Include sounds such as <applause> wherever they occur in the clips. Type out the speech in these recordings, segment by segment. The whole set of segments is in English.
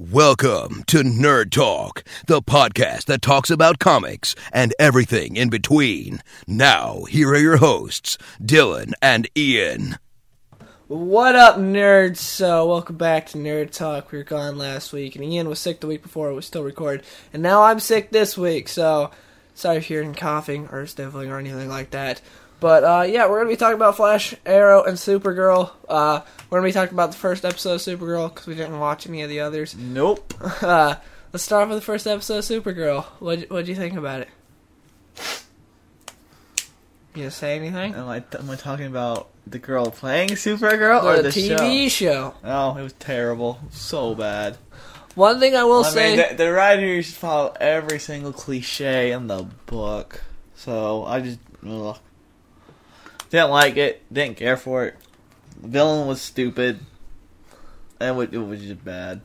Welcome to Nerd Talk, the podcast that talks about comics and everything in between. Now, here are your hosts, Dylan and Ian. What up, nerds? So, welcome back to Nerd Talk. We were gone last week, and Ian was sick the week before. It was still recorded, and now I'm sick this week. So, sorry if you're hearing coughing or sniffling or anything like that. But uh, yeah, we're gonna be talking about Flash, Arrow, and Supergirl. Uh, we're gonna be talking about the first episode of Supergirl because we didn't watch any of the others. Nope. <laughs> Uh, let's start with the first episode of Supergirl. What What'd you think about it? You gonna say anything? Am I, am I talking about the girl playing Supergirl or the, TV show? show. Oh, it was terrible. So bad. One thing I will I say. mean, the, the writers follow every single cliche in the book. So I just ugh. Didn't like it. Didn't care for it. The villain was stupid. And it was just bad.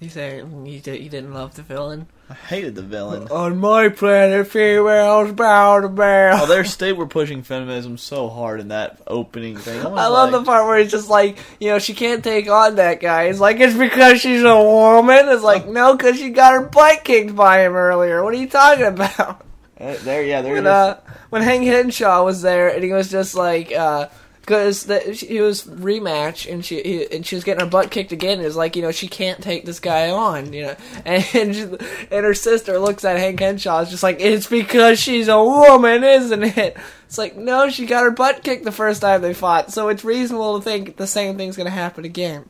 You saying you, did, you didn't love the villain? I hated the villain. On my planet, females bow to bow. Oh, they're still were pushing feminism so hard in that opening thing. was I love like, the part where it's just like, you know, she can't take on that guy. It's like, it's because she's a woman. It's like, no, because she got her butt kicked by him earlier. What are you talking about? Uh, there, yeah, there When, it is. uh, when Hank Henshaw was there, and he was just like, uh, because he was rematch, and she he, and she was getting her butt kicked again. It was like you know she can't take this guy on, you know. <laughs> And and, she, and her sister looks at Hank Henshaw, is just like it's because she's a woman, isn't it? It's like no, she got her butt kicked the first time they fought, so it's reasonable to think the same thing's gonna happen again.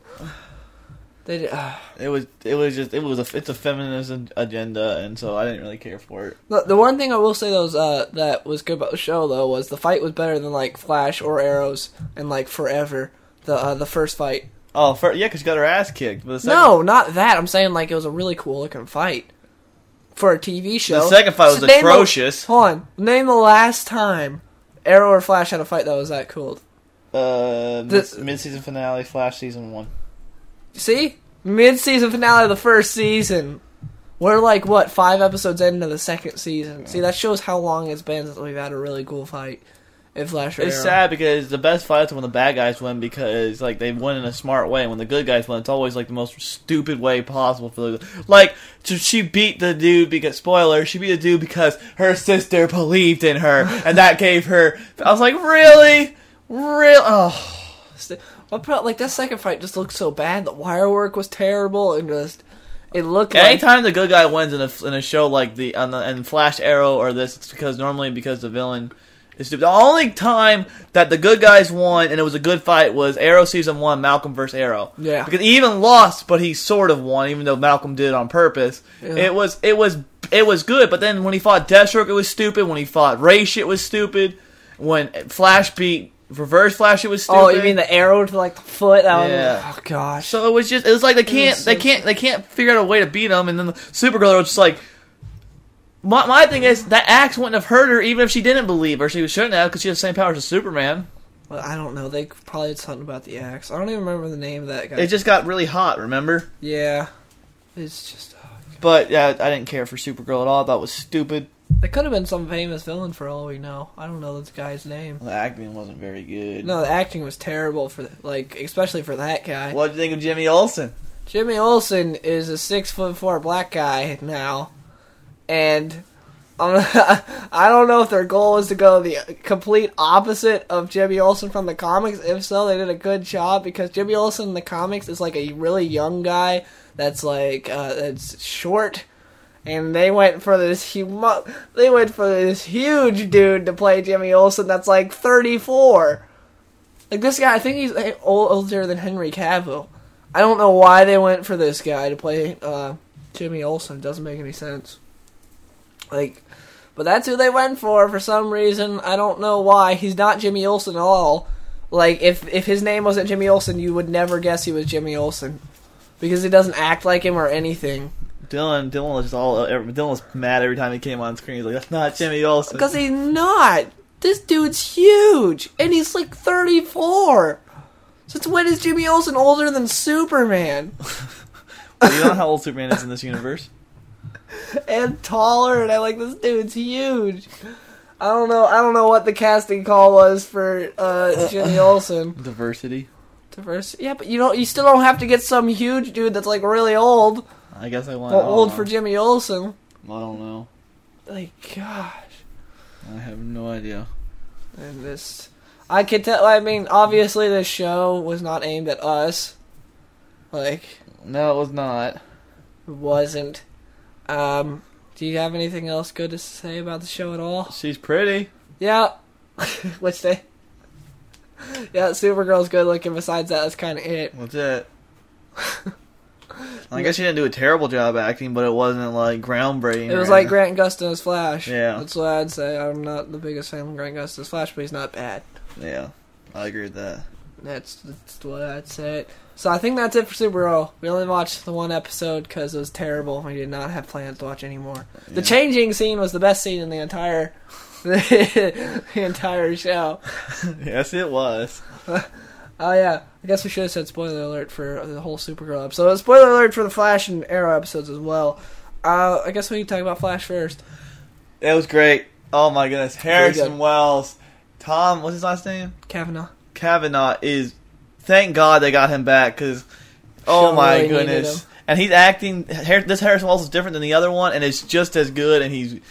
They uh, It was it was just it was a it's a feminism agenda, and so I didn't really care for it. the, the one thing I will say though is, uh, that was good about the show though was the fight was better than like Flash or Arrows and like Forever. The uh, the first fight. Oh, for, yeah, because she got her ass kicked. But the second, No, not that. I'm saying like it was a really cool looking fight for a TV show. the second fight was So name the- atrocious. hold on, name the last time Arrow or Flash had a fight that was that cool. Uh, mid season finale, Flash season one. See, mid season finale of the first season. We're like what five episodes into the second season. See, that shows how long it's been since we've had a really cool fight. In Flash It's Arrow. sad because the best fights are when the bad guys win because like they win in a smart way. And when the good guys win, it's always like the most stupid way possible for the like. So she beat the dude because spoiler, she beat the dude because her sister believed in her, and that gave her. I was like, really, real. Oh, What pro- like that second fight just looked so bad. The wire work was terrible and just it looked like Anytime the good guy wins in a, in a show like the on the and Flash Arrow or this, it's because normally because the villain is stupid. The only time that the good guys won and it was a good fight was Arrow season one, Malcolm versus Arrow. Yeah. because he even lost, but he sort of won, even though Malcolm did it on purpose. Yeah. It was it was it was good, but then when he fought Deathstroke, it was stupid. When he fought Ray, shit was stupid. When Flash beat Reverse Flash, it was stupid. Oh, you mean the arrow to like the foot? That was- Yeah. oh gosh. So it was just it was like they can't so they can't they can't figure out a way to beat him, and then the Supergirl was just like. My, my thing is that axe wouldn't have hurt her even if she didn't believe her. She shouldn't have because she has the same powers as Superman. Well, I don't know. They probably had something about the axe. I don't even remember the name of that guy. It just got really hot, remember? yeah. It's just. Oh. But yeah, I didn't care for Supergirl at all. I thought was stupid. It could have been some famous villain for all we know. I don't know this guy's name. The acting wasn't very good. No, the acting was terrible for the, like, especially for that guy. What do you think of Jimmy Olsen? Jimmy Olsen is a six foot four black guy now, and <laughs> I don't know if their goal is to go the complete opposite of Jimmy Olsen from the comics. If so, they did a good job because Jimmy Olsen in the comics is like a really young guy that's like uh, that's short. And they went for this humo- they went for this huge dude to play Jimmy Olsen that's like 34. Like this guy, I think he's older than Henry Cavill. I don't know why they went for this guy to play uh, Jimmy Olsen. Doesn't make any sense. Like, but that's who they went for for some reason. I don't know why. He's not Jimmy Olsen at all. Like, if if his name wasn't Jimmy Olsen, you would never guess he was Jimmy Olsen because he doesn't act like him or anything. Dylan, Dylan was just all. Dylan was mad every time he came on screen. He's like, "That's not Jimmy Olsen." Because he's not. This dude's huge, and he's like 34. Since when is Jimmy Olsen older than Superman? <laughs> you know how old Superman is in this universe? <laughs> and taller, and I like this dude's huge. I don't know. I don't know what the casting call was for uh, Jimmy <laughs> Olsen. Diversity. Diversity. yeah, but you don't. You still don't have to get some huge dude that's like really old. I guess I want. Well, old for Jimmy Olsen. I don't know. Like, gosh. I have no idea. And this, I could tell. I mean, obviously, this show was not aimed at us. Like, No, it was not. it wasn't. Um, do you have anything else good to say about the show at all? She's pretty. Yeah. <laughs> Which day? Yeah, Supergirl's good looking. Besides that, that's kind of it. What's it? <laughs> I guess she didn't do a terrible job acting, but it wasn't like groundbreaking. It was like. Grant Gustin's Flash. Yeah. That's what I'd say. I'm not the biggest fan of Grant Gustin's Flash, but he's not bad. Yeah, I agree with that. That's, that's what I'd say. So I think that's it for Supergirl. We only watched the one episode because it was terrible. We did not have plans to watch anymore. The changing scene was the best scene in the entire <laughs> the entire show. <laughs> yes, it was. <laughs> Oh yeah, I guess we should have said spoiler alert for the whole Supergirl episode. Spoiler alert for the Flash and Arrow episodes as well. Uh, I guess we can talk about Flash first. It was great. Oh my goodness, Harrison good. Wells, Tom, what's his last name? Cavanagh. Cavanagh is. Thank God they got him back because. Oh my really goodness. And he's acting. This Harrison Wells is different than the other one, and it's just as good. And he's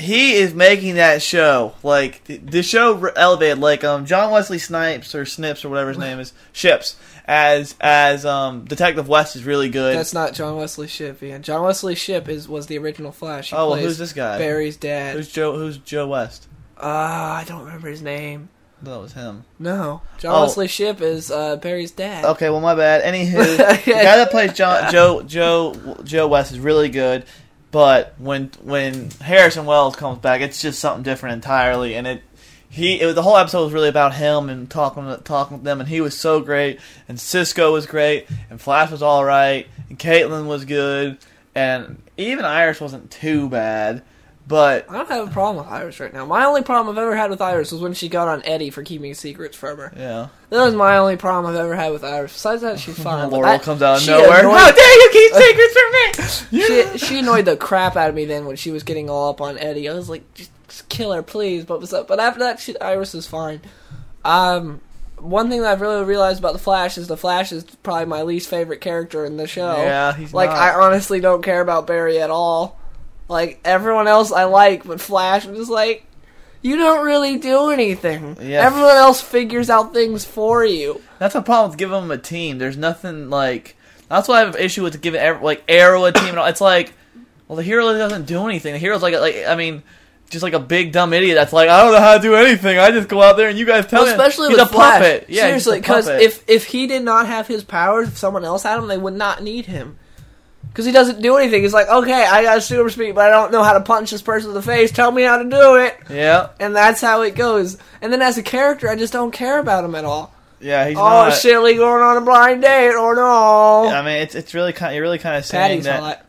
he is making that show like the, the show elevated like um John Wesley Snipes or Snips or whatever his name is Ships as as um Detective West is really good. That's not John Wesley Shipp. Yeah, John Wesley Shipp is was the original Flash. He oh, well, who's this guy? Barry's dad. Who's Joe? Who's Joe West? Uh, I don't remember his name. That was him. No, John Oh. Wesley Shipp is uh, Barry's dad. Okay, well my bad. Anywho, <laughs> the guy that plays John, Joe Joe Joe West is really good, but when when Harrison Wells comes back, it's just something different entirely. And it he it, the whole episode was really about him and talking talking with them, and he was so great. And Cisco was great, and Flash was all right, and Caitlin was good, and even Iris wasn't too bad. But I don't have a problem with Iris right now. My only problem I've ever had with Iris was when she got on Eddie for keeping secrets from her. yeah, That was my only problem I've ever had with Iris. Besides that, she's <laughs> fine. Laurel that- comes out of nowhere. annoyed- How dare you keep secrets from me? <laughs> she, she annoyed the crap out of me then when she was getting all up on Eddie. I was like, just, just kill her, please. But what's up? But after that, she, Iris is fine. Um, one thing that I've really realized about the Flash is the Flash is probably my least favorite character in the show. Yeah, he's like not. I honestly don't care about Barry at all. Like everyone else, I like, but Flash I'm just like. You don't really do anything. Yeah. Everyone else figures out things for you. That's the problem with giving them a team. There's nothing like. That's why I have an issue with giving ev- like Arrow a team. And all. It's like, well, the hero doesn't do anything. The hero's like, like I mean, just like a big dumb idiot that's like, I don't know how to do anything. I just go out there and you guys tell Well, me. especially he's with a Flash. puppet. Yeah, seriously, because because if if he did not have his powers, if someone else had them, they would not need him. Because he doesn't do anything. He's like, okay, I got super speed, but I don't know how to punch this person in the face. Tell me how to do it, yeah, and that's how it goes. And then as a character, I just don't care about him at all. yeah, he's oh, not. silly, going on a blind date, or no? I mean, it's it's really kind. You're really kind of saying Patty's that. hot.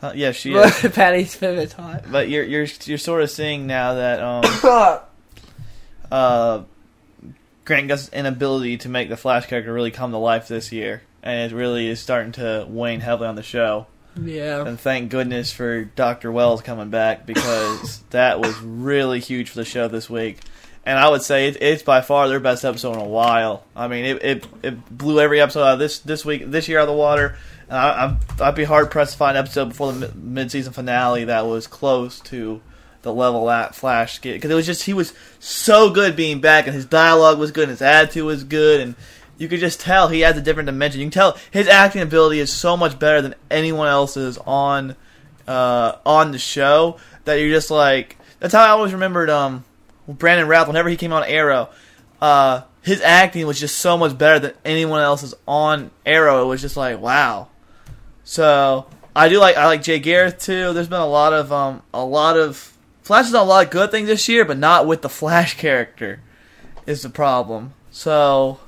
Huh, yeah, she is. <laughs> Patty Spivot's hot. but you're you're you're sort of seeing now that um <coughs> uh Grant Gustin's inability to make the Flash character really come to life this year, and it really is starting to wane heavily on the show. yeah. And thank goodness for Dr. Wells coming back because <laughs> that was really huge for the show this week. And I would say it, it's by far their best episode in a while. I mean, it, it it blew every episode out of this this week this year out of the water. And I, I'm, I'd be hard pressed to find an episode before the mid season finale that was close to the level that Flash get because it was just he was so good being back and his dialogue was good and his attitude was good and you could just tell he has a different dimension. You can tell his acting ability is so much better than anyone else's on uh, on the show that you're just like that's how I always remembered um Brandon Routh whenever he came on Arrow. Uh, his acting was just so much better than anyone else's on Arrow. It was just like wow. So I do like I like Jay Garrick too. There's been a lot of um a lot of Flash has done a lot of good things this year, but not with the Flash <laughs> character is the problem. So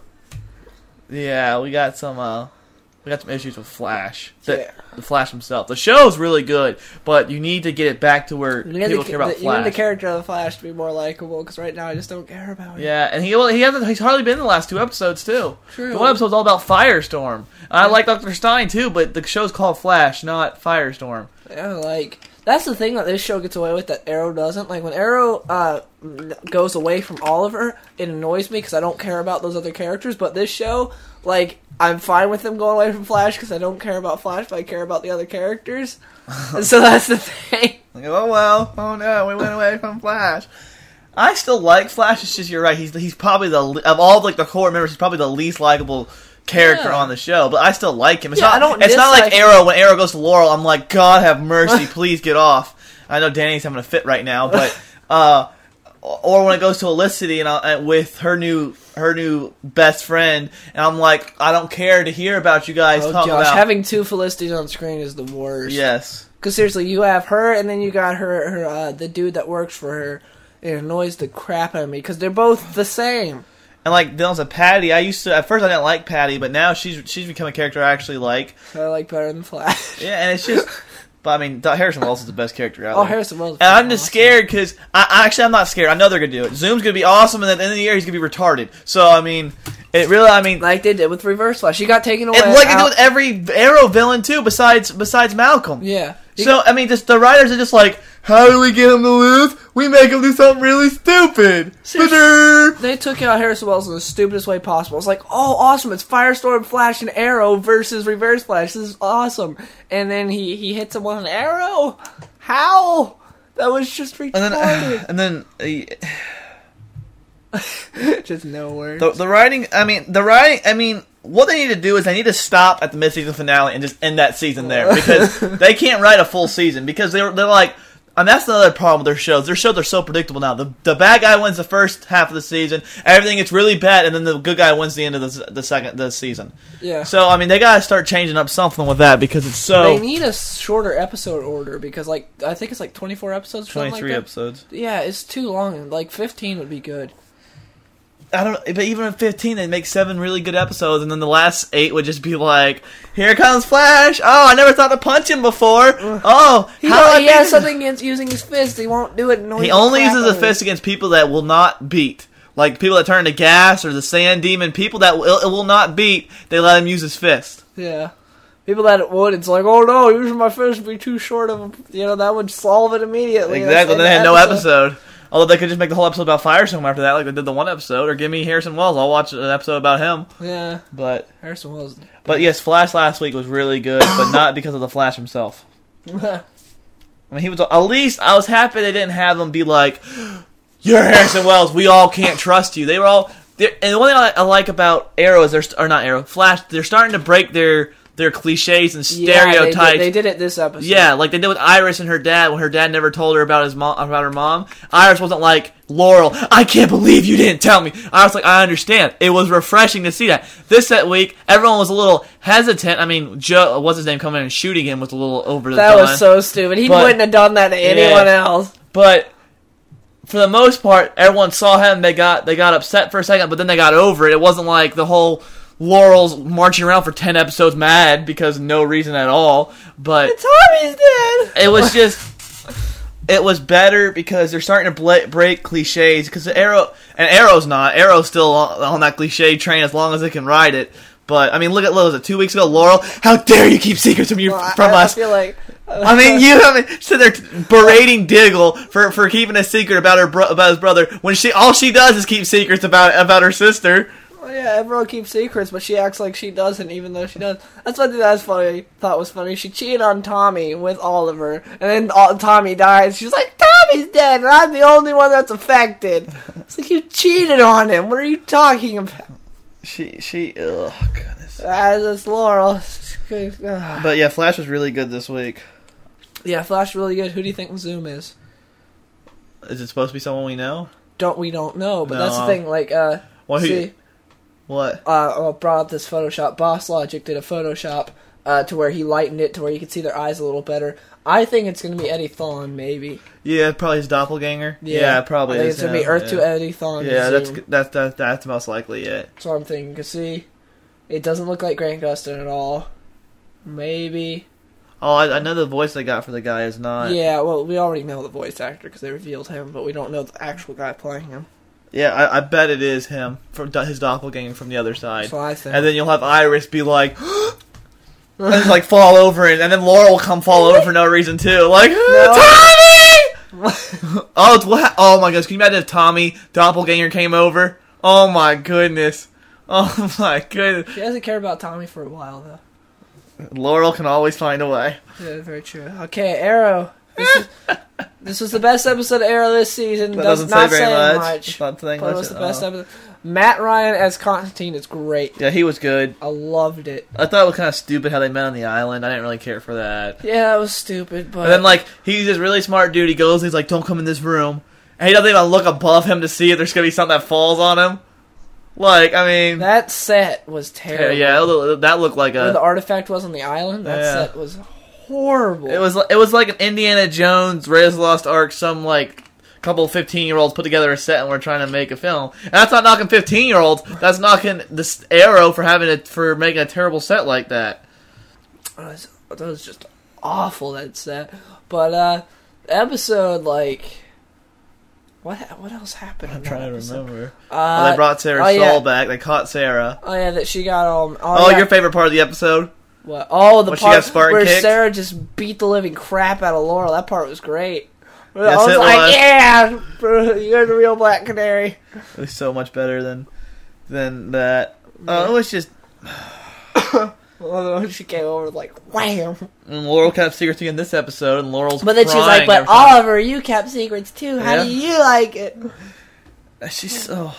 yeah, we got some uh we got some issues with Flash. The, Yeah. the Flash himself. The show is really good, but you need to get it back to where people the, care about the- you need the character of the Flash to be more likable, because right now I just don't care about him. Yeah, and he well, he hasn't he's hardly been in the last two episodes too. True. The one episode's all about Firestorm. And I like Doctor Stein too, but the show's called Flash, not Firestorm. Yeah, like That's the thing that this show gets away with that Arrow doesn't. Like when Arrow uh, goes away from Oliver, it annoys me because I don't care about those other characters. But this show, like, I'm fine with them going away from Flash because I don't care about Flash, but I care about the other characters. <laughs> and so that's the thing. Like, oh well, oh no, we went away from Flash. I still like Flash. It's just you're right. He's he's probably the of all like the core members. He's probably the least likable character Yeah. on the show. But I still like him. It's Yeah, not. I don't it's not like Arrow. When Arrow goes to Laurel, I'm like, God have mercy, <laughs> please get off. I know Danny's having a fit right now, but uh, or when it goes to Felicity and, I, and with her new her new best friend, and I'm like, I don't care to hear about you guys Oh, Josh, about. having two Felicities on screen is the worst. yes. Because seriously, you have her, and then you got her, her uh, the dude that works for her. It annoys the crap out of me because they're both the same. And like Dylan said, Patty. I used to at first I didn't like Patty, but now she's she's become a character I actually like. I like better than Flash. Yeah, and it's just. <laughs> but I mean, Harrison Wells is the best character out Oh, there. Harrison Wells. And I'm just awesome. scared because I, I actually I'm not scared. I know they're gonna do it. Zoom's gonna be awesome, and at the end of the year he's gonna be retarded. So I mean, it really. I mean, Like they did with Reverse Flash. She got taken away. and like they do with every Arrow villain too, besides besides Malcolm. yeah. So I mean, just the writers are just like, how do we get him to lose? We make him do something really stupid. They took out Harrison Wells in the stupidest way possible. It's like, oh, awesome! It's Firestorm, Flash, and Arrow versus Reverse Flash. This is awesome. And then he he hits him with an arrow. How? That was just retarded. And then <sighs> and then. Uh, <laughs> just no words. The, the writing, I mean, the writing, I mean, what they need to do is they need to stop at the mid-season finale and just end that season there because <laughs> they can't write a full season because they're they're like, and that's another problem with their shows. Their shows are so predictable now. The the bad guy wins the first half of the season, everything gets really bad, and then the good guy wins the end of the the second the season. yeah. So I mean, they gotta start changing up something with that because it's so they need a shorter episode order because, like, I think it's like 24 episodes. Something twenty three like that. episodes. Yeah, it's too long. Like 15 would be good. I don't. But even at fifteen, they make seven really good episodes, and then the last eight would just be like, "Here comes Flash! Oh, I never thought to punch him before. Oh, He, how he has something against using his fist. He won't do it. He only uses a fist against people that will not beat, like people that turn to gas or the sand demon. People that will, it will not beat, they let him use his fist. Yeah. People that it would, it's like, oh no, using my fist would be too short of you know, that would solve it immediately. Exactly. Then they had no <laughs> episode. Although they could just make the whole episode about Firestorm after that, like they did the one episode, or give me Harrison Wells. I'll watch an episode about him. Yeah. But Harrison Wells. but yes, Flash last week was really good, but not <laughs> because of the Flash himself. <laughs> I mean, he was at least I was happy they didn't have him be like, "You're Harrison Wells. We all can't trust you." They were all. And the one thing I, I like about Arrow is they're or not Arrow Flash. They're starting to break their their cliches and stereotypes. Yeah, they did- they, did, it this episode. Yeah, like they did with Iris and her dad when her dad never told her about his mom about her mom. Iris wasn't like Laurel. I can't believe you didn't tell me. I was like, I understand. It was refreshing to see that. This that week, everyone was a little hesitant. I mean, Joe, what's his name, coming in and shooting him was a little over the That top. was so stupid. He But- wouldn't have done that to anyone else. But for the most part, everyone saw him. They got they got upset for a second, but then they got over it. It wasn't like the whole Laurel's marching around for ten episodes mad because no reason at all. But Tommy's dead. it was just it was better because they're starting to break cliches because arrow and arrow's not arrow's still on, on that cliche train as long as it can ride it but i mean look at what was it two weeks ago laurel how dare you keep secrets from you Well, from I, us I feel like. I mean, <laughs> you haven't sit there berating Diggle for, for keeping a secret about her bro- about his brother when she all she does is keep secrets about about her sister. Well, yeah, everyone keeps secrets, but she acts like she doesn't, even though she does. That's one thing that's funny. Thought was funny. She cheated on Tommy with Oliver, and then uh, Tommy dies. She's like, "Tommy's dead, and I'm the only one that's affected." <laughs> It's like you cheated on him. What are you talking about? She she ugh goodness. As it's Laurel. But yeah, Flash was really good this week. Yeah, Flash really good. Who do you think Zoom is? Is it supposed to be someone we know? Don't we don't know, but that's the No. thing. Like, uh, Well, who- see, What? uh, I brought up this Photoshop. Boss Logic did a Photoshop uh, to where he lightened it to where you could see their eyes a little better. I think it's gonna be Eddie Thawne, maybe. Yeah, probably his doppelganger. Yeah, probably. I think it's gonna be Earth yeah. to Eddie Thawne. Yeah, that's that's that's that's most likely it. That's what I'm thinking. Cause see, it doesn't look like Grant Gustin at all. Maybe. Oh, I, I know the voice they got for the guy is not. Yeah. Well, we already know the voice actor because they revealed him, but we don't know the actual guy playing him. Yeah, I, I bet it is him from his doppelganger from the other side. That's what I think. And then you'll have Iris be like, <gasps> and just, like fall over, and, and then Laurel will come fall over for no reason too. Like <gasps> Tommy. <laughs> oh, it's what? Oh my gosh! Can you imagine if Tommy Doppelganger came over? Oh my goodness! Oh <laughs> my goodness! She hasn't cared about Tommy for a while though. Laurel can always find a way. Yeah, very true. Okay, Arrow. This, is, <laughs> this was the best episode of Arrow this season. That Does doesn't not say very much. much. It's not saying but it much was the at best all. episode. Matt Ryan as Constantine is great. Yeah, he was good. I loved it. I thought it was kind of stupid how they met on the island. I didn't really care for that. Yeah, it was stupid, but And then like he's this really smart dude. He goes, and he's like, "Don't come in this room," and he doesn't even look above him to see if there's gonna be something that falls on him. Like, I mean, that set was terrible. yeah, look- that looked like Where the artifact was on the island, that Yeah. set was horrible. It was it was like an Indiana Jones Raiders Lost Ark. Some like couple fifteen year olds put together a set and we're trying to make a film. And that's not knocking fifteen year olds. That's knocking this Arrow for having it for making a terrible set like that. That was, just awful that set. But uh episode like what what else happened? I'm trying to episode? remember. Uh, oh, they brought Sara oh, yeah. Soul back. They caught Sara. Oh yeah, that she got um. Oh, Oh, yeah. your favorite part of the episode? What? Oh, the she part Spartan where kicked? Sara just beat the living crap out of Laurel. That part was great. Yes, I was it like, was. yeah, <laughs> you're the real Black Canary. It was so much better than than that. Oh, it was just <sighs> Oh, she came over like wham. and Laurel kept secrets in this episode, and Laurel's. But then she's like, crying but. Oliver, you kept secrets too. How do you like it? she's so.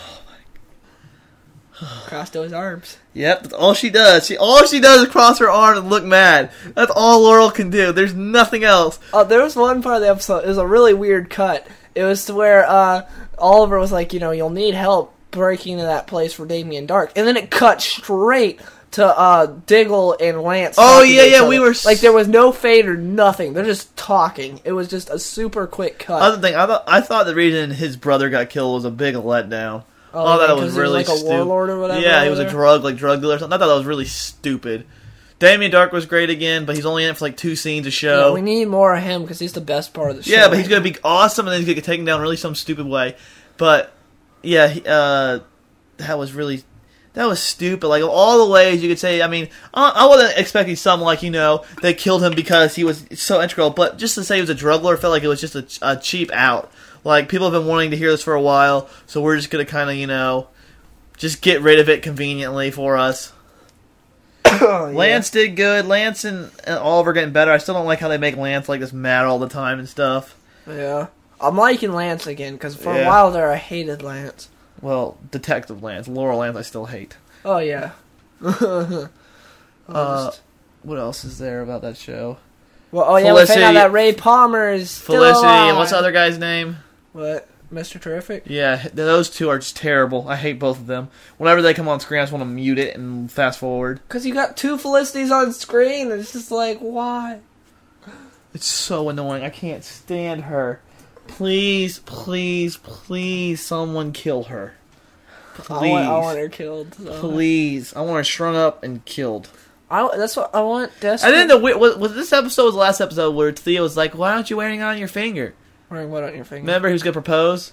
Crossed those arms. Yep, that's all she does. She all she does is cross her arm and look mad. That's all Laurel can do. There's nothing else. Oh, there was one part of the episode. It was a really weird cut. It was to where uh, Oliver was like, you know, you'll need help breaking into that place for Damien Darhk, and then it cut straight to uh, Diggle and Lance. Oh, yeah, yeah, other. we were like there was no fade or nothing. They're just talking. It was just a super quick cut. Other thing, I thought I thought the reason his brother got killed was a big letdown. Oh, I thought yeah, that was really like a stupid. warlord or whatever Yeah, he was a drug like drug dealer or something. I thought that was really stupid. Damien Darhk was great again, but he's only in it for like two scenes a Yeah, show. we need more of him because he's the best part of the show. Yeah, but he's gonna be awesome, and then he's gonna get taken down really some stupid way. But yeah, he, uh, that was really that was stupid. Like of all the ways you could say, I mean, I, I wasn't expecting some like you know they killed him because he was so integral, but just to say he was a drug lord felt like it was just a, a cheap out. Like people have been wanting to hear this for a while, so we're just gonna kind of you know just get rid of it conveniently for us. Oh, <coughs> yeah. Lance did good. Lance and, and Oliver getting better. I still don't like how they make Lance like this mad all the time and stuff. Yeah, I'm liking Lance again because for a Yeah. while there I hated Lance. Well, Detective Lance, Laurel Lance, I still hate. Oh yeah. <laughs> Uh, what else is there about that show? Well, oh yeah, we found Felicity- out that Ray Palmer is still Felicity alive. and what's the other guy's name? What, Mr. Terrific? Yeah, those two are just terrible. I hate both of them. Whenever they come on screen, I just want to mute it and fast forward. Because you got two Felicities on screen, and it's just like, why? It's so annoying. I can't stand her. Please, please, please, someone kill her. I Please, want, I want her killed. So. please. I want her strung up and killed. I, that's what I want. And then the was, was this episode was the last episode where Thea was like, "Why aren't you wearing it on your finger?" wearing what on your finger? Remember, was gonna propose.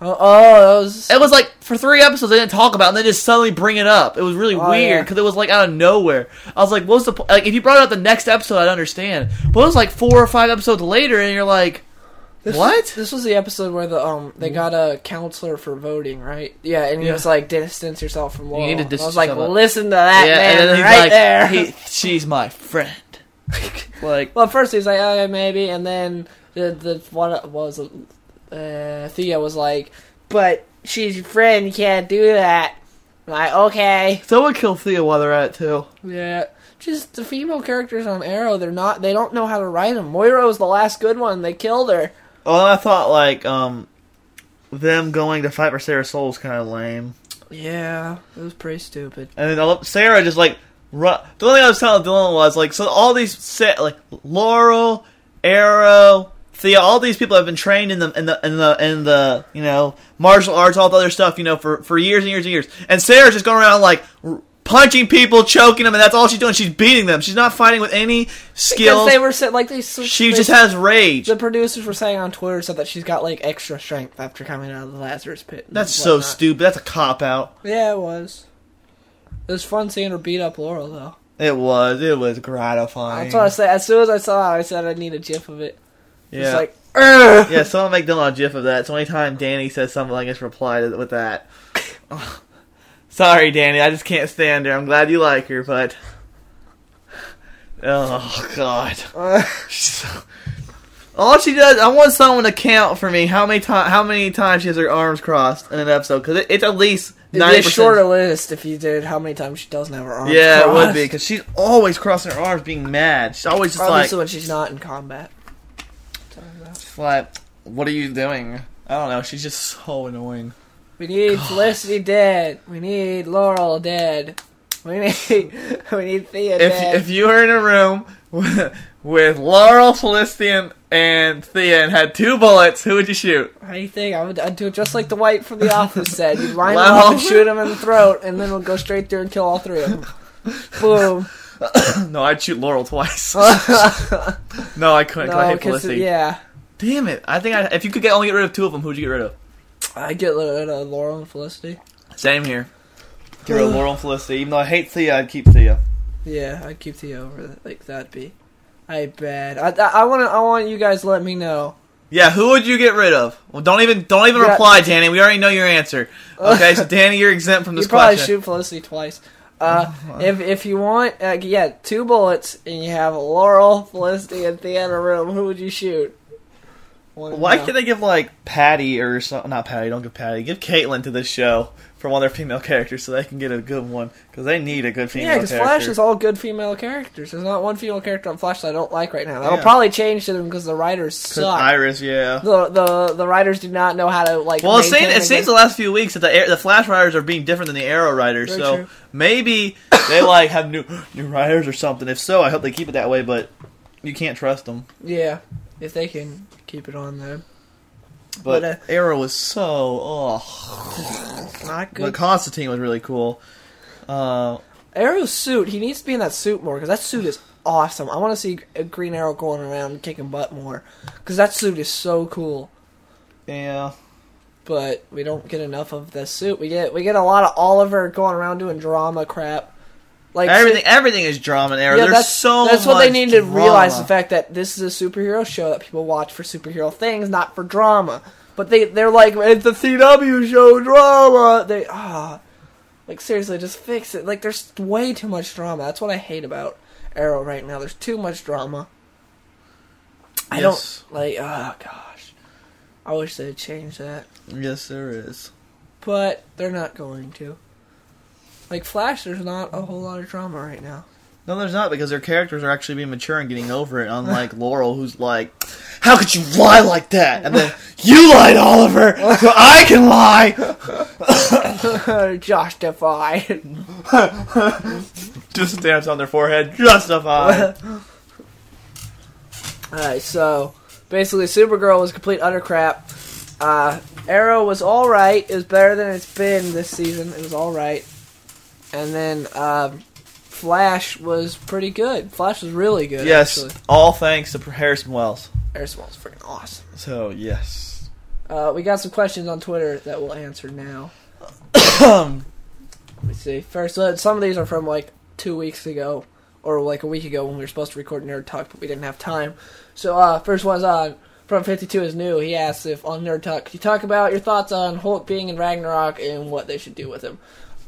Oh, oh, that was. It was like for three episodes they didn't talk about, it, and they just suddenly bring it up. It was really Oh, weird yeah. because it was like out of nowhere. I was like, "What's the po-? like?" If you brought it up the next episode, I'd understand. But it was like four or five episodes later, and you're like, This What? Was, this was the episode where the um they got a counselor for voting, right? Yeah, and he Yeah. was like, "Distance yourself from Laurel." need to distance I was like, yourself. "Listen to that "Yeah," man and then right like, there." he, "She's my friend." <laughs> like, well, first he was like, "Okay, maybe," and then the the what was? Uh, Thea was like, "But she's your friend. You can't do that." I'm like, okay, someone kill Thea while they're at it too. yeah. Just the female characters on Arrow, they're not. They don't know how to write them. Moira was the last good one. They killed her. Well, I thought like um, them going to fight for Sara's Soul was kind of lame. Yeah, it was pretty stupid. And then Sara just like run. The only thing I was telling Dylan was like, so all these set like Laurel, Arrow, Thea, all these people have been trained in the in the in the in the you know martial arts, all the other stuff, you know, for for years and years and years. And Sara's just going around like. Punching people, choking them, and that's all she's doing. She's beating them. She's not fighting with any Because skills. they were like they. she they- just has rage. The producers were saying on Twitter said that she's got like extra strength after coming out of the Lazarus pit. That's so stupid. That's a cop out. Yeah, it was. It was fun seeing her beat up Laurel though. It was. It was gratifying. That's what I said. As soon as I saw it, I said I need a gif of it. yeah. It's like, yeah, someone make Dylan a gif of that. So anytime Danny says something, I just reply to, with that. <laughs> Sorry, Danny, I just can't stand her. I'm glad you like her, but oh god, <laughs> all she does. I want someone to count for me how many times how many times she has her arms crossed in an episode because it, it's at least It'd be a shorter list if you did how many times she doesn't have her arms. Yeah, it would be because she's always crossing her arms, being mad. She's always just Obviously, like, when she's not in combat. like, "What are you doing?" I don't know. She's just so annoying. We need Felicity dead. We need Laurel dead. We need <laughs> we need Thea if dead. if you were in a room with, <laughs> with Laurel, Felicity, and Thea and had two bullets, who would you shoot? How you think? I would I'd do it just like the Dwight from The <laughs> Office said. You'd line them up and shoot him in the throat, and then we'll go straight through and kill all three of them. Boom. <coughs> no, I'd shoot Laurel twice. no, I couldn't. 'cause I hate Felicity. yeah, Damn it! I think I, if you could get only get rid of two of them, who'd you get rid of? I get rid of Laurel and Felicity. Same here. Get rid of Laurel and Felicity. Even though I hate Thea, I'd keep Thea. Yeah, I'd keep Thea over that. Like that'd be. I bet. I I want to. I want you guys to let me know. Yeah, who would you get rid of? Well, don't even don't even Yeah. reply, Danny. We already know your answer. Okay, so <laughs> Danny, you're exempt from this You this probably question. shoot Felicity twice. Uh, <laughs> if if you want, uh, yeah, two bullets, and you have Laurel, Felicity, and Thea in a room. Who would you shoot? One Why can't they give like Patty or some, not Patty? Don't give Patty. Give Caitlin to this show for one of their female characters so they can get a good one because they need a good female Yeah, because. Flash is all good female characters. There's not one female character on Flash that I don't like right now. That'll Yeah. probably change to them because the writers suck. Iris, yeah. the the the writers do not know how to like. Well, it seems, it seems the last few weeks that the the Flash writers are being different than the Arrow writers. Very so true. maybe they <coughs> like have new new writers or something. If so, I hope they keep it that way. But you can't trust them. yeah, if they can keep it on there, But, But, uh, Arrow was so oh. not good. But Constantine was really cool. Uh, Arrow's suit, he needs to be in that suit more because that suit is awesome. I want to see a Green Arrow going around kicking butt more because that suit is so cool. yeah. But we don't get enough of the suit. We get we get a lot of Oliver going around doing drama crap. Like Everything, everything is drama in Arrow. Yeah, There's that's, so that's what they need to realize the fact that this is a superhero show that people watch for superhero things, not for drama. But they they're like it's a CW show drama. They ah, like seriously, just fix it. Like there's way too much drama. That's what I hate about Arrow right now. There's too much drama. I Yes. don't like. Oh gosh, I wish they'd change that, Yes, there is. but they're not going to. Like Flash, there's not a whole lot of drama right now. No, there's not because their characters are actually being mature and getting over it. Unlike <laughs> Laurel, who's like, "How could you lie like that?" And then <laughs> you lied, Oliver, so I can lie. <laughs> Justified. Just stamps on their forehead, justified. Alright, so basically, Supergirl was complete utter crap. Uh, Arrow was alright. It was better than it's been this season. It was alright. And then um, Flash was pretty good. Flash was really good. yes, actually. all thanks to Harrison Wells. Airspell was freaking awesome. So yes. Uh, we got some questions on Twitter that we'll answer now. <coughs> Let me see. First, uh, some of these are from like two weeks ago, or like a week ago when we were supposed to record Nerd Talk, but we didn't have time. So, uh, first one's on from 52 is new. He asks if on Nerd Talk, could you talk about your thoughts on Hulk being in Ragnarok and what they should do with him?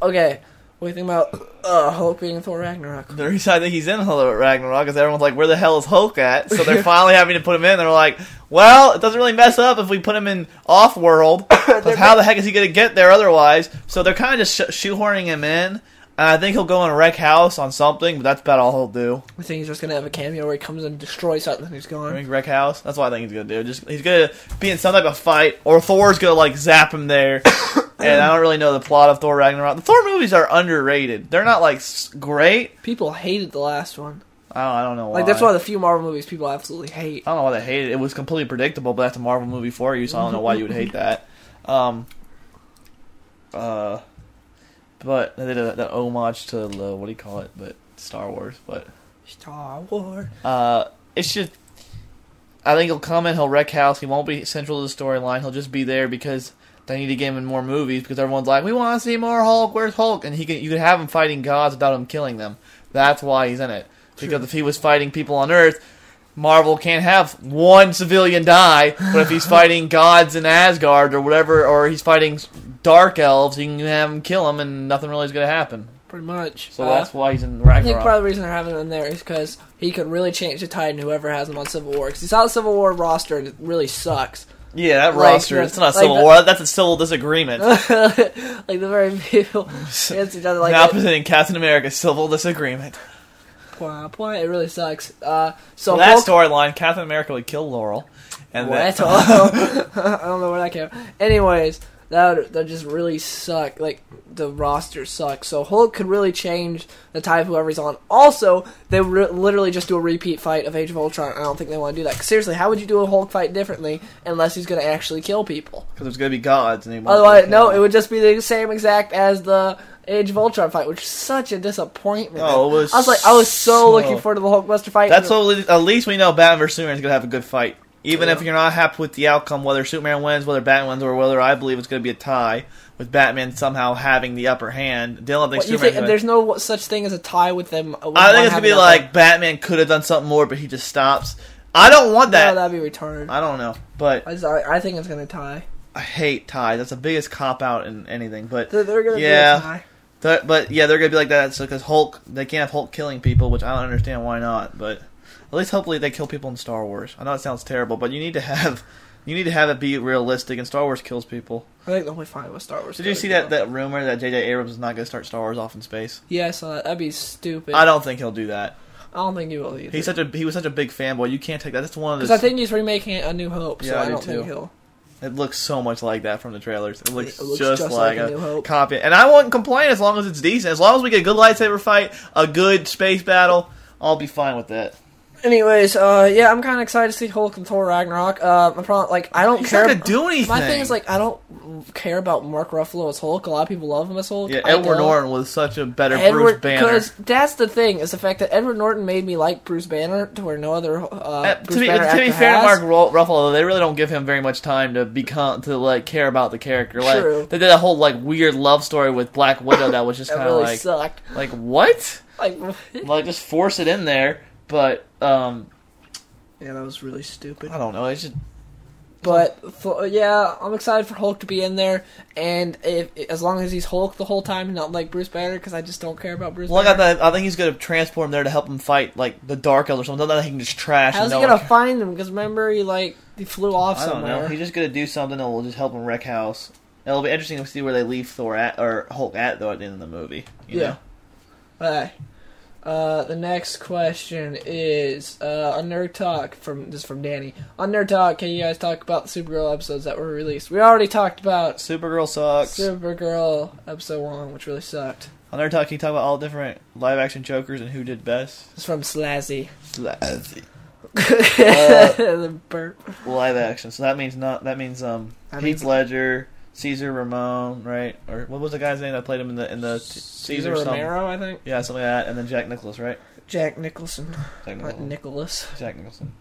Okay, what do you think about uh, Hulk being in Thor Ragnarok? the reason I think he's in Hulk at Ragnarok is everyone's like, "Where the hell is Hulk at?" So they're <laughs> finally having to put him in. They're like, "Well, it doesn't really mess up if we put him in off world. <coughs> But how the heck is he going to get there otherwise?" So they're kind of just sh- shoehorning him in. And I think he'll go in a wreck house on something, but that's about all he'll do. I think he's just gonna have a cameo where he comes and destroys something and he's I gone. think wreck house. That's what I think he's gonna do. Just he's gonna be in some type of fight, or Thor's gonna like zap him there. <coughs> and I don't really know the plot of Thor Ragnarok. The Thor movies are underrated. They're not like s- great. People hated the last one. I don't, I don't know why. Like that's one of the few Marvel movies people absolutely hate. I don't know why they hated it. It was completely predictable, but that's a Marvel movie for you, so I don't know why you would hate <laughs> that. Um, uh, but they did a, the homage to the, what do you call it? But Star Wars. But Star Wars. uh, it's just I think he'll come in, he'll wreck house. He won't be central to the storyline. He'll just be there because they need to get him in more movies because everyone's like, we want to see more Hulk. Where's Hulk? And he can you can have him fighting gods without him killing them. That's why he's in it. Because if he was fighting people on Earth, Marvel can't have one civilian die. But if he's <laughs> fighting gods in Asgard or whatever, or he's fighting dark elves, you can have him kill him, and nothing really is going to happen. Pretty much. So Uh, that's why he's in I think Ragnarok. part of the reason they're having him in there is because he could really change the tide in whoever has him on Civil War. Because he saw the Civil War roster and it really sucks. Yeah, that like roster. the- it's not a like civil war. That's a civil disagreement. <laughs> like the very people against each other. Like now presenting Captain America, civil disagreement. Wah, wah, it really sucks. Uh, so So that storyline, Captain America would kill Laurel, and What? that, <laughs> I don't know where that came. Anyways, that would, that just really suck. Like the roster sucks. So Hulk could really change the type of whoever he's on. Also, they re- literally just do a repeat fight of Age of Ultron. I don't think they want to do that. seriously, how would you do a Hulk fight differently unless he's going to actually kill people? because there's gonna be gods. And Otherwise, no, it would just be the same exact as the Age of Ultron fight, which is such a disappointment. Oh, it was I was like, I was so, so- looking forward to the Hulkbuster fight. That's what, at least we know Batman vs Superman is gonna have a good fight. Even if you're not happy with the outcome, whether Superman wins, whether Batman wins, or whether I believe it's gonna be a tie with Batman somehow having the upper hand. Dylan thinks What, you think there's no such thing as a tie with them? Uh, with I think it's gonna be having a- like Batman could have done something more, but he just stops. I don't want No, that. that'd be retarded. I don't know, but I, just- I I think it's gonna tie. I hate ties. That's the biggest cop out in anything. But They're, they're gonna Yeah. do a tie. But yeah, they're gonna be like that. So because Hulk, they can't have Hulk killing people, which I don't understand why not. But at least hopefully they kill people in Star Wars. I know it sounds terrible, but you need to have <laughs> you need to have it be realistic. And Star Wars kills people. I think they'll be fine with Star Wars. Did you see that that rumor that J.J. Abrams is not gonna start Star Wars off in space? Yeah, I saw that. That'd be stupid. I don't think he'll do that. I don't think he will either. He's such a he was such a big fanboy. You can't take that. That's one of the. because. I think he's remaking A New Hope, so Yeah, I I do don't too. think he'll. It looks so much like that from the trailers. It looks, It looks just, just like, like A a New Hope. copy. And I won't complain as long as it's decent. As long as we get a good lightsaber fight, a good space battle, I'll be fine with that. Anyways, uh, yeah, I'm kind of excited to see Hulk and Thor Ragnarok. Uh, my problem, like, I don't He's care. not gonna do anything. My thing is, like, I don't care about Mark Ruffalo as Hulk. A lot of people love him as Hulk. Yeah, I Edward don't. Norton was such a better Bruce Banner. because that's the thing is the fact that Edward Norton made me like Bruce Banner to where no other uh, Uh, Bruce to be, Banner to be fair to. Mark Ru- Ruffalo, they really don't give him very much time to become to like care about the character. Like True. they did a whole like weird love story with Black Widow that was just kind of really like sucked. like what? Like, <laughs> Like just force it in there. But um, yeah, that was really stupid. I don't know. I just But th- yeah, I'm excited for Hulk to be in there, and if as long as he's Hulk the whole time, not like Bruce Banner, because I just don't care about Bruce. well, I got Banner. that. I think he's gonna transport him there to help him fight like the Dark Elves or something. Not that he can just trash. How's and he no gonna one find him? Because remember, he like he flew off I don't somewhere. know. He's just gonna do something that will just help him wreck house. It'll be interesting to see where they leave Thor at or Hulk at though at the end of the movie. You Yeah. know? Alright. Uh, the next question is uh, on Nerd Talk from this is from Danny. On Nerd Talk, can you guys talk about the Supergirl episodes that were released? We already talked about Supergirl sucks. Supergirl episode one, which really sucked. On Nerd talk, can you talk about all different live action Jokers and who did best? It's from Slazzy. Uh, <laughs> the burp. live action. So that means not. That means um That Heath means- Ledger, Caesar Ramon, right? Or what was the guy's name that played him in the in the t- Caesar Caesar something? Romero, I think. Yeah, something like that. And then Jack Nicholas, right? Jack Nicholson, Jack not Nicholson. Nicholas. Jack Nicholson.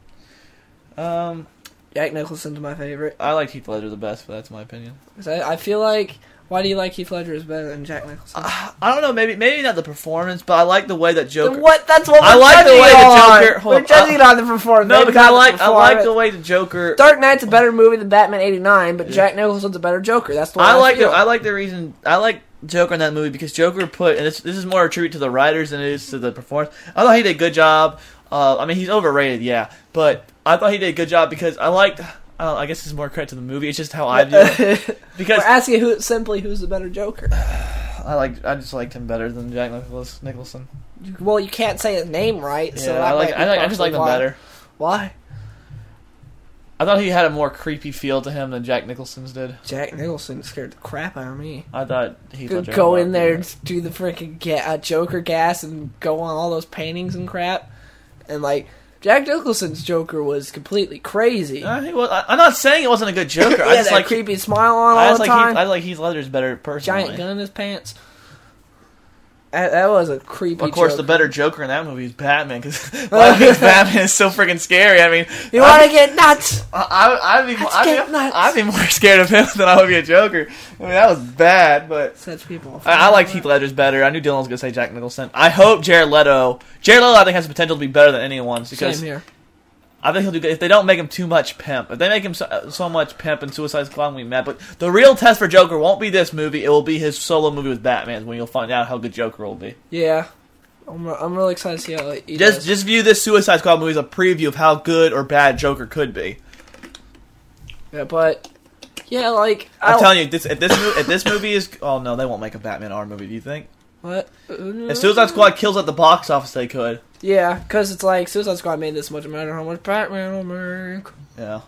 Um, Jack Nicholson's my favorite. I like Heath Ledger the best, but that's my opinion. 'Cause I, I feel like why do you like Heath Ledger is better than Jack Nicholson? I don't know, maybe maybe not the performance, but I like the way that Joker. Then what? That's what I we're like the judging way the. Joker- hold We're on, judging uh, on the performance. No, maybe because I not like I like the way the Joker. Dark Knight's a better movie than Batman '89, but Jack Nicholson's a better Joker. That's the way I I, like the. I like the reason I like Joker in that movie because Joker put and this this is more a tribute to the writers than it is to the performance. I thought he did a good job. Uh, I mean, he's overrated, yeah, but I thought he did a good job because I liked. I, don't, I guess it's more credit to the movie. It's just how I view it <laughs> because We're asking who simply who's the better Joker. <sighs> I like I just liked him better than Jack Nicholas Nicholson. Well, you can't say his name right, so yeah, that I like I, like, I just like him better. Why? I thought he had a more creepy feel to him than Jack Nicholson's did. Jack Nicholson scared the crap out of me. I thought he Go, go in there and do the freaking ga- uh, Joker gas and go on all those paintings and crap, and like Jack Nicholson's Joker was completely crazy. Uh, he was, I, I'm not saying it wasn't a good <laughs> Joker. he I had just that like creepy smile on I all the like time. Heath, I like Heath Ledger's better personally. Giant gun in his pants. That, that was a creepy. Of course, the better Joker in that movie is Batman because <laughs> <laughs> Batman is so freaking scary. I mean, You want to get nuts? I, I, I'd be, I'd, be, nuts. I'd be more <laughs> scared of him than I would be a Joker. I mean, that was bad, but Such people. I, I liked Heath Ledger's better. I knew Dylan was gonna say Jack Nicholson. I hope Jared Leto. Jared Leto, I think, has the potential to be better than anyone because Same here. I think he'll do good if they don't make him too much pimp. If they make him so, so much pimp and Suicide Squad, we mad. But the real test for Joker won't be this movie. It will be his solo movie with Batman when you'll find out how good Joker will be. Yeah. I'm, I'm really excited to see how he Just does. just view this Suicide Squad movie as a preview of how good or bad Joker could be. Yeah, but yeah, like I'm I- telling you, this if this movie, if this movie is oh no, they won't make a Batman R movie. Do you think? What? If Suicide Squad kills at the box office, they could. Yeah, because it's like Suicide Squad made this much, no matter how much Batman will make. Yeah.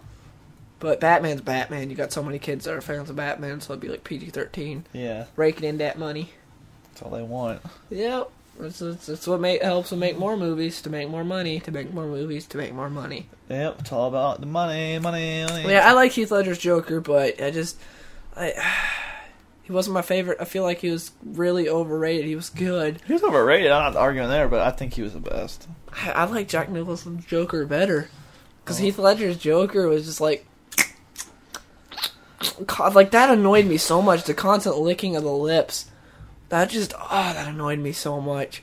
But Batman's Batman. You got so many kids that are fans of Batman, so it'd be like PG thirteen, Yeah. raking in that money. That's all they want. Yep. That's, that's, that's what make, helps them make more movies, to make more money, to make more movies, to make more money. Yep. It's all about the money, money, money. Yeah, I like Heath Ledger's Joker, but I just, I, he wasn't my favorite. I feel like he was really overrated. He was good. He was overrated. I'm not arguing there, but I think he was the best. I, I like Jack Nicholson's Joker better, because oh. Heath Ledger's Joker was just like, God, like that annoyed me so much. The constant licking of the lips, that just, oh, that annoyed me so much.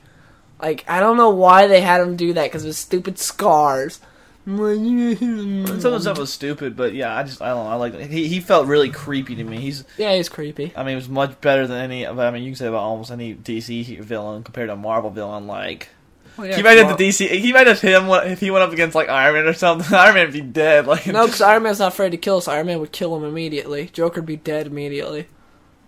Like I don't know why they had him do that because of his stupid scars. Some of the stuff was stupid, but yeah, I just I don't know. I like he he felt really creepy to me. He's Yeah, he's creepy. I mean, he was much better than any. I mean, you can say about almost any DC villain compared to a Marvel villain. Like Well, yeah, he might have the DC. He might have him if he went up against like Iron Man or something. <laughs> Iron Man would be dead. Like No, because Iron Man's not afraid to kill, so Iron Man would kill him immediately. Joker'd be dead immediately.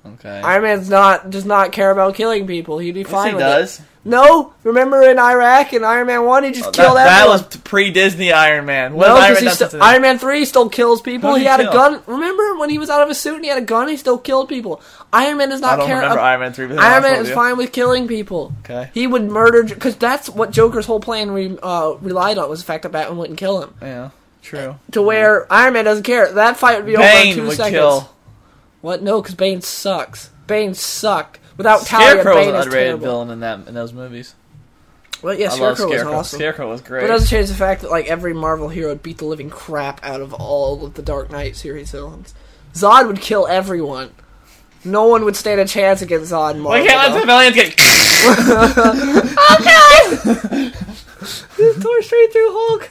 Okay. Iron Man's not does not care about killing people. He'd be Yes, fine he with does. it. No, remember in Iraq in Iron Man One, he just that, killed that everyone. That was pre Disney Iron Man. What no, Iron Man he done still. Iron Man Three still kills people. Who'd He had kill? a gun. Remember when he was out of his suit and he had a gun? He still killed people. Iron Man does I not don't care. remember Iron Man three. Iron Man is you. fine with killing people. Okay. He would murder because that's what Joker's whole plan re, uh, relied on was the fact that Batman wouldn't kill him. Yeah. True. To where Iron Man doesn't care. That fight would be over in Bane two would seconds. kill. What? No, because Bane sucks. Bane sucked. Without Talia, Scarecrow was Bane an is underrated terrible. villain in that in those movies. Well, yeah, I love Scarecrow was Scarecrow. awesome. Scarecrow was great. But it doesn't change the fact that like every Marvel hero would beat the living crap out of all of the Dark Knight series villains. Zod would kill everyone. No one would stand a chance against Zod. In Marvel, Why can't let though. civilians get? <laughs> okay. <laughs> Just tore straight through Hulk.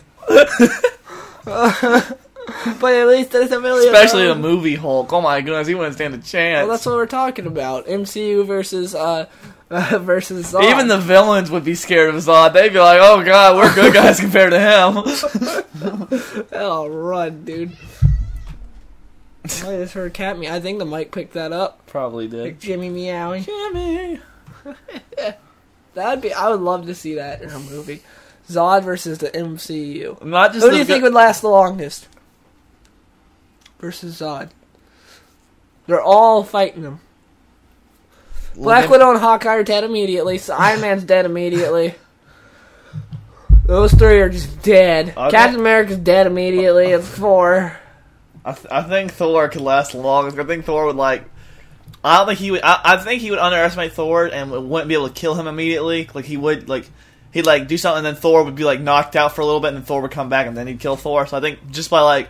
<laughs> <laughs> but at least there's a million. <laughs> Especially the movie Hulk. Oh my goodness, he wouldn't stand a chance. Well, that's what we're talking about. MCU versus uh, <laughs> uh versus Zod. Even the villains would be scared of Zod. They'd be like, "Oh God, we're good guys compared to him." oh run, dude. I just heard cat me. I think the mic picked that up. Probably did. Like did. Jimmy meowing. Jimmy. That'd be. I would love to see that in a movie. Zod versus the MCU. Not just Who the do you vi- think would last the longest? Versus Zod. They're all fighting him. Black Logan- Widow and Hawkeye are dead immediately. So Iron Man's dead immediately. <laughs> Those three are just dead. Okay. Captain America's dead immediately. It's four. I, th- I think Thor could last longest. I think Thor would like. I don't think he would. I, I think he would underestimate Thor and wouldn't be able to kill him immediately. Like he would like. He'd like do something, and then Thor would be like knocked out for a little bit, and then Thor would come back, and then he'd kill Thor. So I think just by like,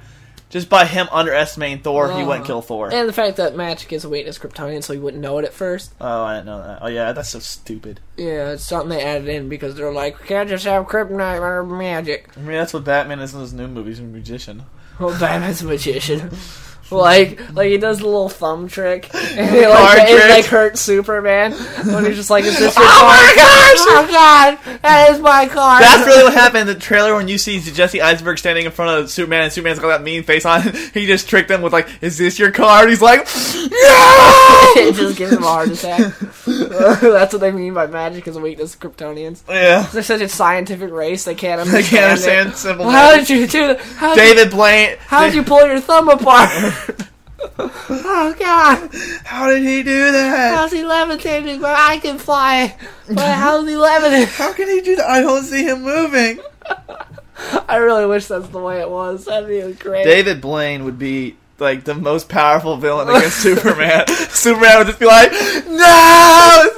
just by him underestimating Thor, he wouldn't Uh, kill Thor. And the fact that magic is a weakness Kryptonian, so he wouldn't know it at first. oh, I didn't know that. Oh yeah, that's so stupid. Yeah, it's something they added in because they're like, we can't just have kryptonite or magic. I mean, that's what Batman is in his new movies. A magician. Well, Batman's a magician. <laughs> like, like he does the little thumb trick, <laughs> and he Card like, it trick. like hurts Superman when he's just like, "Is this <laughs> your car? Oh card?" my gosh! <laughs> Oh god, that is my car. That's really what happened in the trailer when you see Jesse Eisenberg standing in front of Superman and Superman's got that mean face on. He just tricked him with like, "Is this your card?" He's like, "No!" it just gives him a heart attack. That's what they mean by magic is a weakness of Kryptonians. yeah, They're such a scientific race; they can't I understand. can't it. understand simple. Well, how did you do that? How did, David Blaine. how did you pull your thumb apart? <laughs> oh god. How did he do that? How's he levitating? But I can fly. But how's he levitating? How can he do that? I don't see him moving. <laughs> I really wish that's the way it was. That'd be great. David Blaine would be like the most powerful villain against Superman. <laughs> Superman would just be like, "No,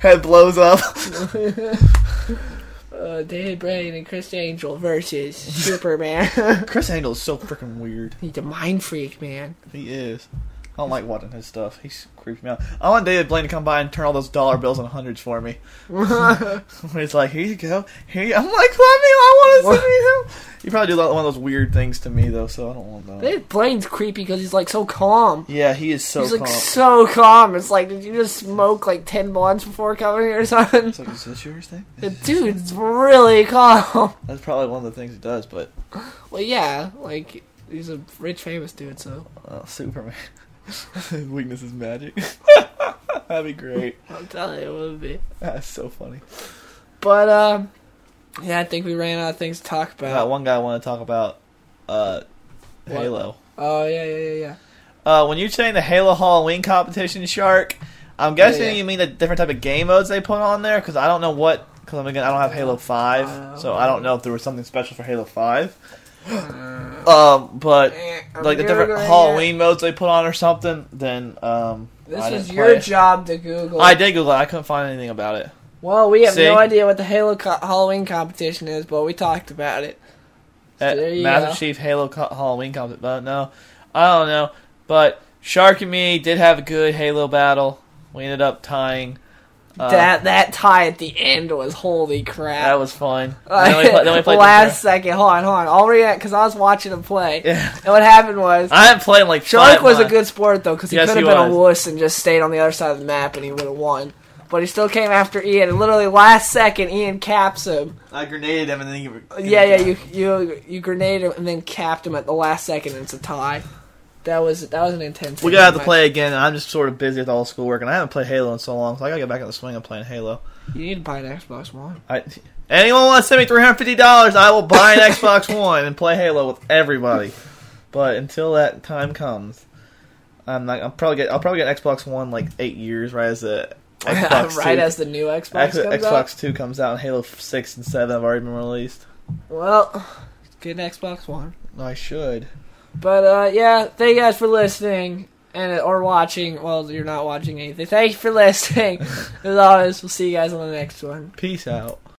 head blows up. Uh, David Blaine and Criss Angel versus <laughs> Superman. Criss <laughs> Angel is so freaking weird. He's a mind freak, man. He is. I don't like watching his stuff. He's creeps me out. I want David Blaine to come by and turn all those dollar bills and hundreds for me. <laughs> He's like, here you go. Here you-" I'm like, let me. I want to see him. You probably do one of those weird things to me though, so I don't want that. David Blaine's creepy because he's like so calm. Yeah, he is so he's calm. like so calm. It's like, did you just smoke like ten blunts before coming here or something? It's like, is this yours thing? <laughs> The dude's really calm. <laughs> That's probably one of the things he does, but Well, yeah, like he's a rich, famous dude, so uh, Superman. <laughs> Weakness is magic. <laughs> That'd be great. I'm telling you, it would be. That's so funny. But um, yeah, I think we ran out of things to talk about. one guy I want to talk about. Uh, What? Halo. Oh yeah, yeah, yeah, yeah. Uh, when you're saying the Halo Halloween competition, Shark, I'm guessing Yeah, yeah. you mean the different type of game modes they put on there. Because I don't know what. Because I'm again, I don't have Halo Five, Uh, so I don't know if there was something special for Halo Five. <laughs> um, but Eh, like the different Halloween modes they put on or something, then um, get- I This is didn't your play. job to Google. I did Google. it. I couldn't find anything about it. Well, we have See? no idea what the Halo co- Halloween competition is, but we talked about it. Uh, There you Master go. Chief Halo co- Halloween competition, but no, I don't know. But Shark and me did have a good Halo battle. We ended up tying. Uh, that that tie at the end was holy crap. that was fun. Uh, <laughs> then we, then played last second. Hold on, hold on. I'll react because I was watching him play. Yeah. And what happened was I haven't played like Shark five was a good sport though because he Yes, could have he been a was. wuss and just stayed on the other side of the map and he would have won. But he still came after Ian, and literally last second, Ian caps him. I grenaded him and then he. Yeah, yeah, <laughs> you you you grenaded him and then capped him at the last second, and it's a tie. That was that was an intense. We gotta have to play again. and I'm just sort of busy with all the schoolwork, and I haven't played Halo in so long, so I gotta get back in the swing of playing Halo. You need to buy an Xbox One. I, anyone want to send me three hundred fifty dollars? I will buy an <laughs> Xbox One and play Halo with everybody. But until that time comes, I'm not. I'm probably get. I'll probably get Xbox One like eight years right as the <laughs> Xbox right two, as the new Xbox X- Xbox out. Two comes out, and Halo Six and Seven have already been released. Well, get an Xbox One. I should. But uh, yeah, thank you guys for listening and or watching. Well, you're not watching anything. Thank you for <laughs> listening. As always, we'll see you guys on the next one. Peace out.